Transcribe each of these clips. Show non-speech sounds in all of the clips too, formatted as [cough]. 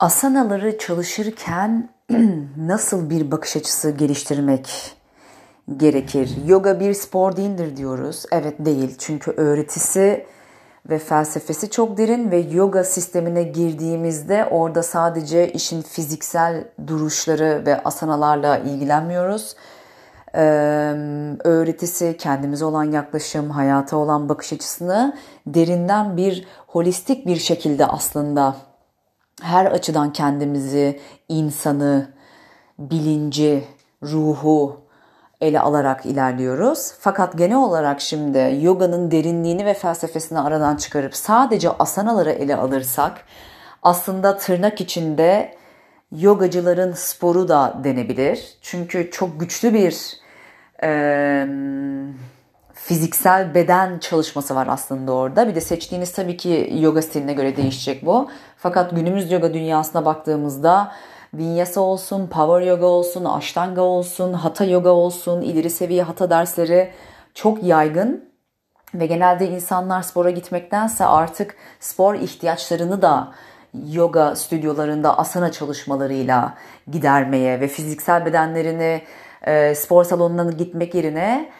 Asanaları çalışırken [clears throat] nasıl bir bakış açısı geliştirmek gerekir? Yoga bir spor değildir diyoruz. Evet değil çünkü öğretisi ve felsefesi çok derin ve yoga sistemine girdiğimizde orada sadece işin fiziksel duruşları ve asanalarla ilgilenmiyoruz. Ee, öğretisi, kendimize olan yaklaşım, hayata olan bakış açısını derinden bir holistik bir şekilde aslında her açıdan kendimizi, insanı, bilinci, ruhu ele alarak ilerliyoruz. Fakat genel olarak şimdi yoganın derinliğini ve felsefesini aradan çıkarıp sadece asanaları ele alırsak aslında tırnak içinde yogacıların sporu da denebilir. Çünkü çok güçlü bir e, fiziksel beden çalışması var aslında orada. Bir de seçtiğiniz tabii ki yoga stiline göre değişecek bu. Fakat günümüz yoga dünyasına baktığımızda Vinyasa olsun, Power Yoga olsun, Ashtanga olsun, Hatha Yoga olsun, ileri seviye Hatha dersleri çok yaygın. Ve genelde insanlar spora gitmektense artık spor ihtiyaçlarını da yoga stüdyolarında asana çalışmalarıyla gidermeye ve fiziksel bedenlerini e, spor salonuna gitmek yerine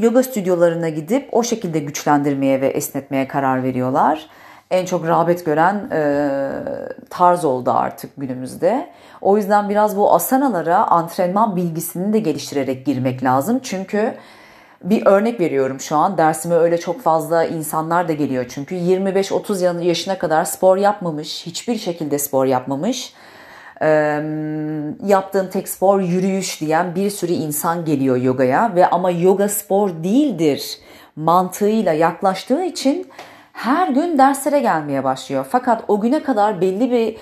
yoga stüdyolarına gidip o şekilde güçlendirmeye ve esnetmeye karar veriyorlar. En çok rağbet gören e, tarz oldu artık günümüzde. O yüzden biraz bu asanalara antrenman bilgisini de geliştirerek girmek lazım. Çünkü bir örnek veriyorum şu an. Dersime öyle çok fazla insanlar da geliyor. Çünkü 25-30 yaşına kadar spor yapmamış, hiçbir şekilde spor yapmamış. Ee, yaptığım tek spor yürüyüş diyen bir sürü insan geliyor yogaya ve ama yoga spor değildir mantığıyla yaklaştığı için her gün derslere gelmeye başlıyor. Fakat o güne kadar belli bir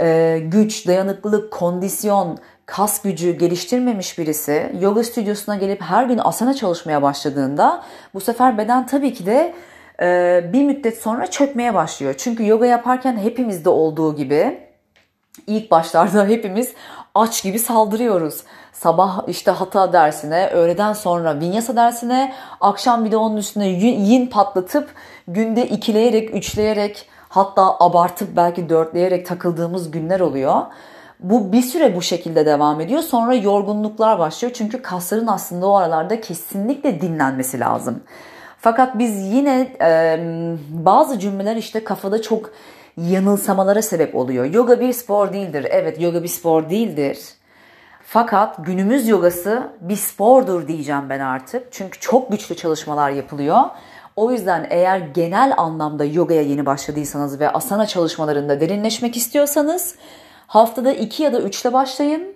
e, güç, dayanıklılık, kondisyon, kas gücü geliştirmemiş birisi yoga stüdyosuna gelip her gün asana çalışmaya başladığında bu sefer beden tabii ki de e, bir müddet sonra çökmeye başlıyor. Çünkü yoga yaparken hepimizde olduğu gibi ilk başlarda hepimiz aç gibi saldırıyoruz. Sabah işte hata dersine, öğleden sonra vinyasa dersine, akşam bir de onun üstüne yin patlatıp günde ikileyerek, üçleyerek hatta abartıp belki dörtleyerek takıldığımız günler oluyor. Bu bir süre bu şekilde devam ediyor. Sonra yorgunluklar başlıyor. Çünkü kasların aslında o aralarda kesinlikle dinlenmesi lazım. Fakat biz yine e, bazı cümleler işte kafada çok yanılsamalara sebep oluyor. Yoga bir spor değildir. Evet yoga bir spor değildir. Fakat günümüz yogası bir spordur diyeceğim ben artık. Çünkü çok güçlü çalışmalar yapılıyor. O yüzden eğer genel anlamda yogaya yeni başladıysanız ve asana çalışmalarında derinleşmek istiyorsanız haftada 2 ya da 3 ile başlayın.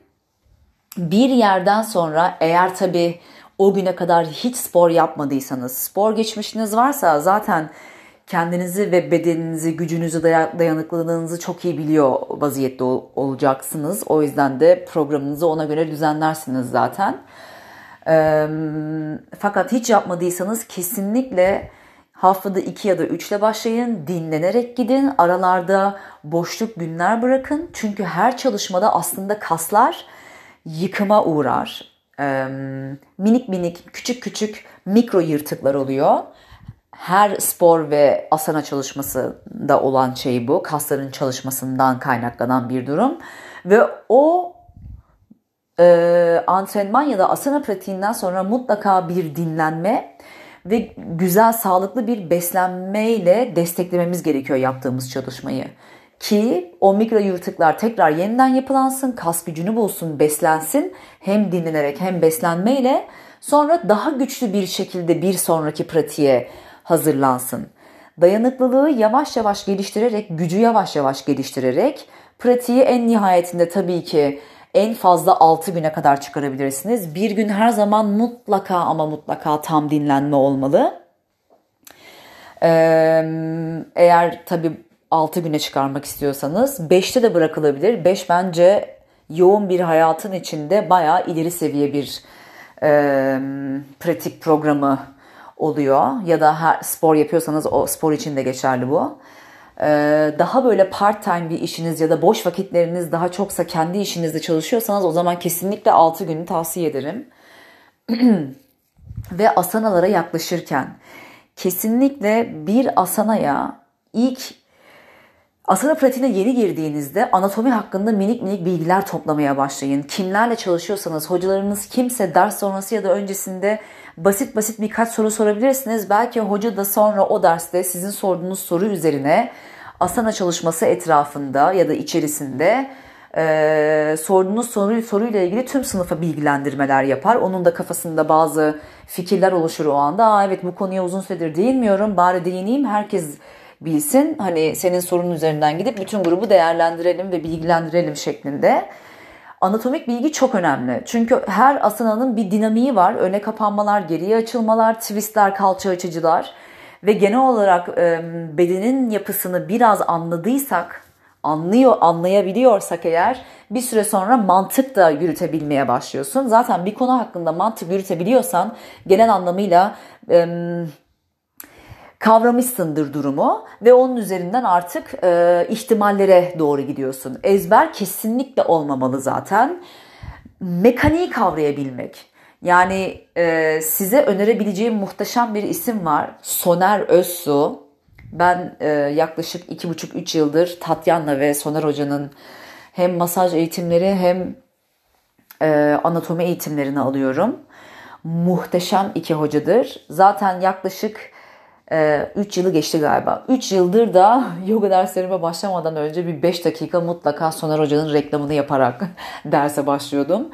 Bir yerden sonra eğer tabi o güne kadar hiç spor yapmadıysanız, spor geçmişiniz varsa zaten kendinizi ve bedeninizi, gücünüzü, dayanıklılığınızı çok iyi biliyor vaziyette olacaksınız. O yüzden de programınızı ona göre düzenlersiniz zaten. fakat hiç yapmadıysanız kesinlikle haftada 2 ya da 3 ile başlayın. Dinlenerek gidin. Aralarda boşluk günler bırakın. Çünkü her çalışmada aslında kaslar yıkıma uğrar. minik minik, küçük küçük mikro yırtıklar oluyor her spor ve asana çalışmasında olan şey bu. Kasların çalışmasından kaynaklanan bir durum. Ve o e, antrenman ya da asana pratiğinden sonra mutlaka bir dinlenme ve güzel sağlıklı bir beslenmeyle desteklememiz gerekiyor yaptığımız çalışmayı. Ki o mikro yırtıklar tekrar yeniden yapılansın, kas gücünü bulsun, beslensin. Hem dinlenerek hem beslenmeyle sonra daha güçlü bir şekilde bir sonraki pratiğe hazırlansın. Dayanıklılığı yavaş yavaş geliştirerek, gücü yavaş yavaş geliştirerek pratiği en nihayetinde tabii ki en fazla 6 güne kadar çıkarabilirsiniz. Bir gün her zaman mutlaka ama mutlaka tam dinlenme olmalı. Eğer tabii 6 güne çıkarmak istiyorsanız 5'te de bırakılabilir. 5 bence yoğun bir hayatın içinde bayağı ileri seviye bir e, pratik programı oluyor ya da her spor yapıyorsanız o spor için de geçerli bu. Ee, daha böyle part time bir işiniz ya da boş vakitleriniz daha çoksa kendi işinizde çalışıyorsanız o zaman kesinlikle 6 günü tavsiye ederim. [clears throat] Ve asanalara yaklaşırken kesinlikle bir asanaya ilk Asana pratiğine yeni girdiğinizde anatomi hakkında minik minik bilgiler toplamaya başlayın. Kimlerle çalışıyorsanız, hocalarınız kimse ders sonrası ya da öncesinde basit basit birkaç soru sorabilirsiniz. Belki hoca da sonra o derste sizin sorduğunuz soru üzerine asana çalışması etrafında ya da içerisinde e, sorduğunuz soru, soruyla ilgili tüm sınıfa bilgilendirmeler yapar. Onun da kafasında bazı fikirler oluşur o anda. Aa, evet bu konuya uzun süredir değinmiyorum bari değineyim herkes bilsin. Hani senin sorunun üzerinden gidip bütün grubu değerlendirelim ve bilgilendirelim şeklinde. Anatomik bilgi çok önemli. Çünkü her asananın bir dinamiği var. Öne kapanmalar, geriye açılmalar, twistler, kalça açıcılar. Ve genel olarak e, bedenin yapısını biraz anladıysak, anlıyor, anlayabiliyorsak eğer bir süre sonra mantık da yürütebilmeye başlıyorsun. Zaten bir konu hakkında mantık yürütebiliyorsan genel anlamıyla e, kavramışsındır durumu ve onun üzerinden artık e, ihtimallere doğru gidiyorsun. Ezber kesinlikle olmamalı zaten. Mekaniği kavrayabilmek. Yani e, size önerebileceğim muhteşem bir isim var. Soner Özsu. Ben e, yaklaşık iki buçuk üç yıldır Tatyana ve Soner Hoca'nın hem masaj eğitimleri hem e, anatomi eğitimlerini alıyorum. Muhteşem iki hocadır. Zaten yaklaşık 3 ee, yılı geçti galiba. 3 yıldır da [laughs] yoga derslerime başlamadan önce bir 5 dakika mutlaka Soner Hoca'nın reklamını yaparak [laughs] derse başlıyordum.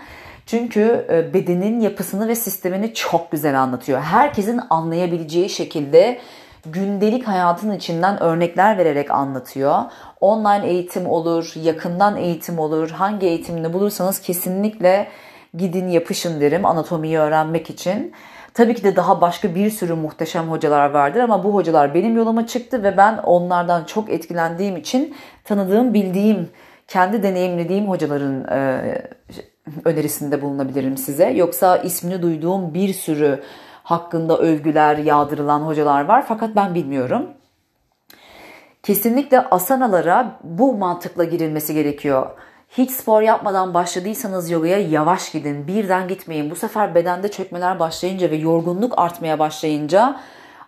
Çünkü e, bedenin yapısını ve sistemini çok güzel anlatıyor. Herkesin anlayabileceği şekilde gündelik hayatın içinden örnekler vererek anlatıyor. Online eğitim olur, yakından eğitim olur. Hangi eğitimini bulursanız kesinlikle gidin yapışın derim anatomiyi öğrenmek için. Tabii ki de daha başka bir sürü muhteşem hocalar vardır ama bu hocalar benim yoluma çıktı ve ben onlardan çok etkilendiğim için tanıdığım, bildiğim, kendi deneyimlediğim hocaların e, önerisinde bulunabilirim size. Yoksa ismini duyduğum bir sürü hakkında övgüler yağdırılan hocalar var fakat ben bilmiyorum. Kesinlikle asanalara bu mantıkla girilmesi gerekiyor. Hiç spor yapmadan başladıysanız yogaya yavaş gidin. Birden gitmeyin. Bu sefer bedende çökmeler başlayınca ve yorgunluk artmaya başlayınca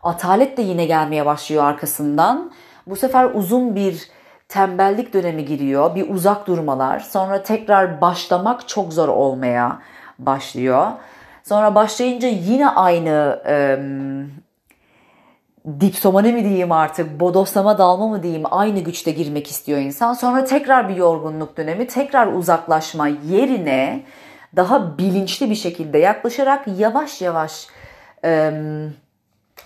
atalet de yine gelmeye başlıyor arkasından. Bu sefer uzun bir tembellik dönemi giriyor. Bir uzak durmalar. Sonra tekrar başlamak çok zor olmaya başlıyor. Sonra başlayınca yine aynı e, dipsomane mi diyeyim artık, bodoslama dalma mı diyeyim aynı güçte girmek istiyor insan. Sonra tekrar bir yorgunluk dönemi, tekrar uzaklaşma yerine daha bilinçli bir şekilde yaklaşarak yavaş yavaş e,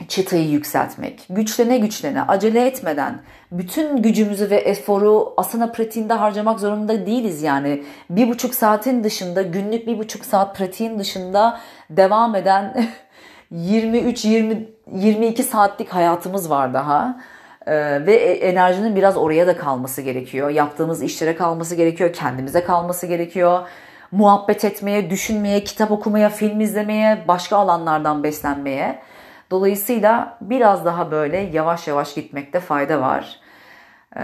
çıtayı yükseltmek. Güçlene güçlene, acele etmeden bütün gücümüzü ve eforu asana pratiğinde harcamak zorunda değiliz yani. Bir buçuk saatin dışında, günlük bir buçuk saat pratiğin dışında devam eden [laughs] 23-20 22 saatlik hayatımız var daha. Ee, ve e, enerjinin biraz oraya da kalması gerekiyor. Yaptığımız işlere kalması gerekiyor, kendimize kalması gerekiyor. Muhabbet etmeye, düşünmeye, kitap okumaya, film izlemeye, başka alanlardan beslenmeye. Dolayısıyla biraz daha böyle yavaş yavaş gitmekte fayda var. Ee,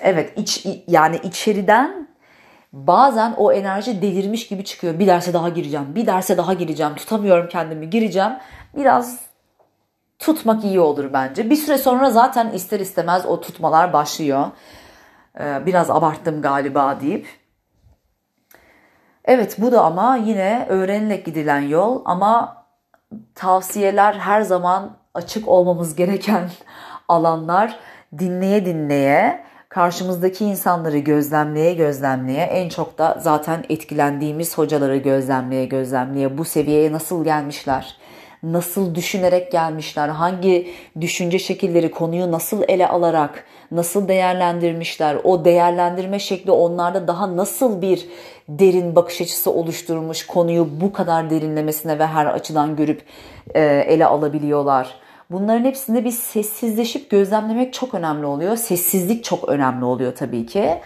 evet, iç yani içeriden bazen o enerji delirmiş gibi çıkıyor. Bir derse daha gireceğim, bir derse daha gireceğim, tutamıyorum kendimi, gireceğim. Biraz tutmak iyi olur bence. Bir süre sonra zaten ister istemez o tutmalar başlıyor. Ee, biraz abarttım galiba deyip. Evet bu da ama yine öğrenilerek gidilen yol ama tavsiyeler her zaman açık olmamız gereken [laughs] alanlar dinleye dinleye karşımızdaki insanları gözlemleye gözlemleye en çok da zaten etkilendiğimiz hocaları gözlemleye gözlemleye bu seviyeye nasıl gelmişler? Nasıl düşünerek gelmişler? Hangi düşünce şekilleri konuyu nasıl ele alarak nasıl değerlendirmişler? O değerlendirme şekli onlarda daha nasıl bir derin bakış açısı oluşturmuş konuyu bu kadar derinlemesine ve her açıdan görüp e, ele alabiliyorlar? Bunların hepsinde bir sessizleşip gözlemlemek çok önemli oluyor. Sessizlik çok önemli oluyor tabii ki.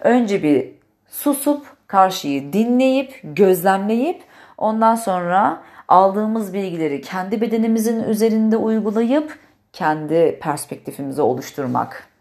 Önce bir susup karşıyı dinleyip, gözlemleyip ondan sonra aldığımız bilgileri kendi bedenimizin üzerinde uygulayıp kendi perspektifimizi oluşturmak.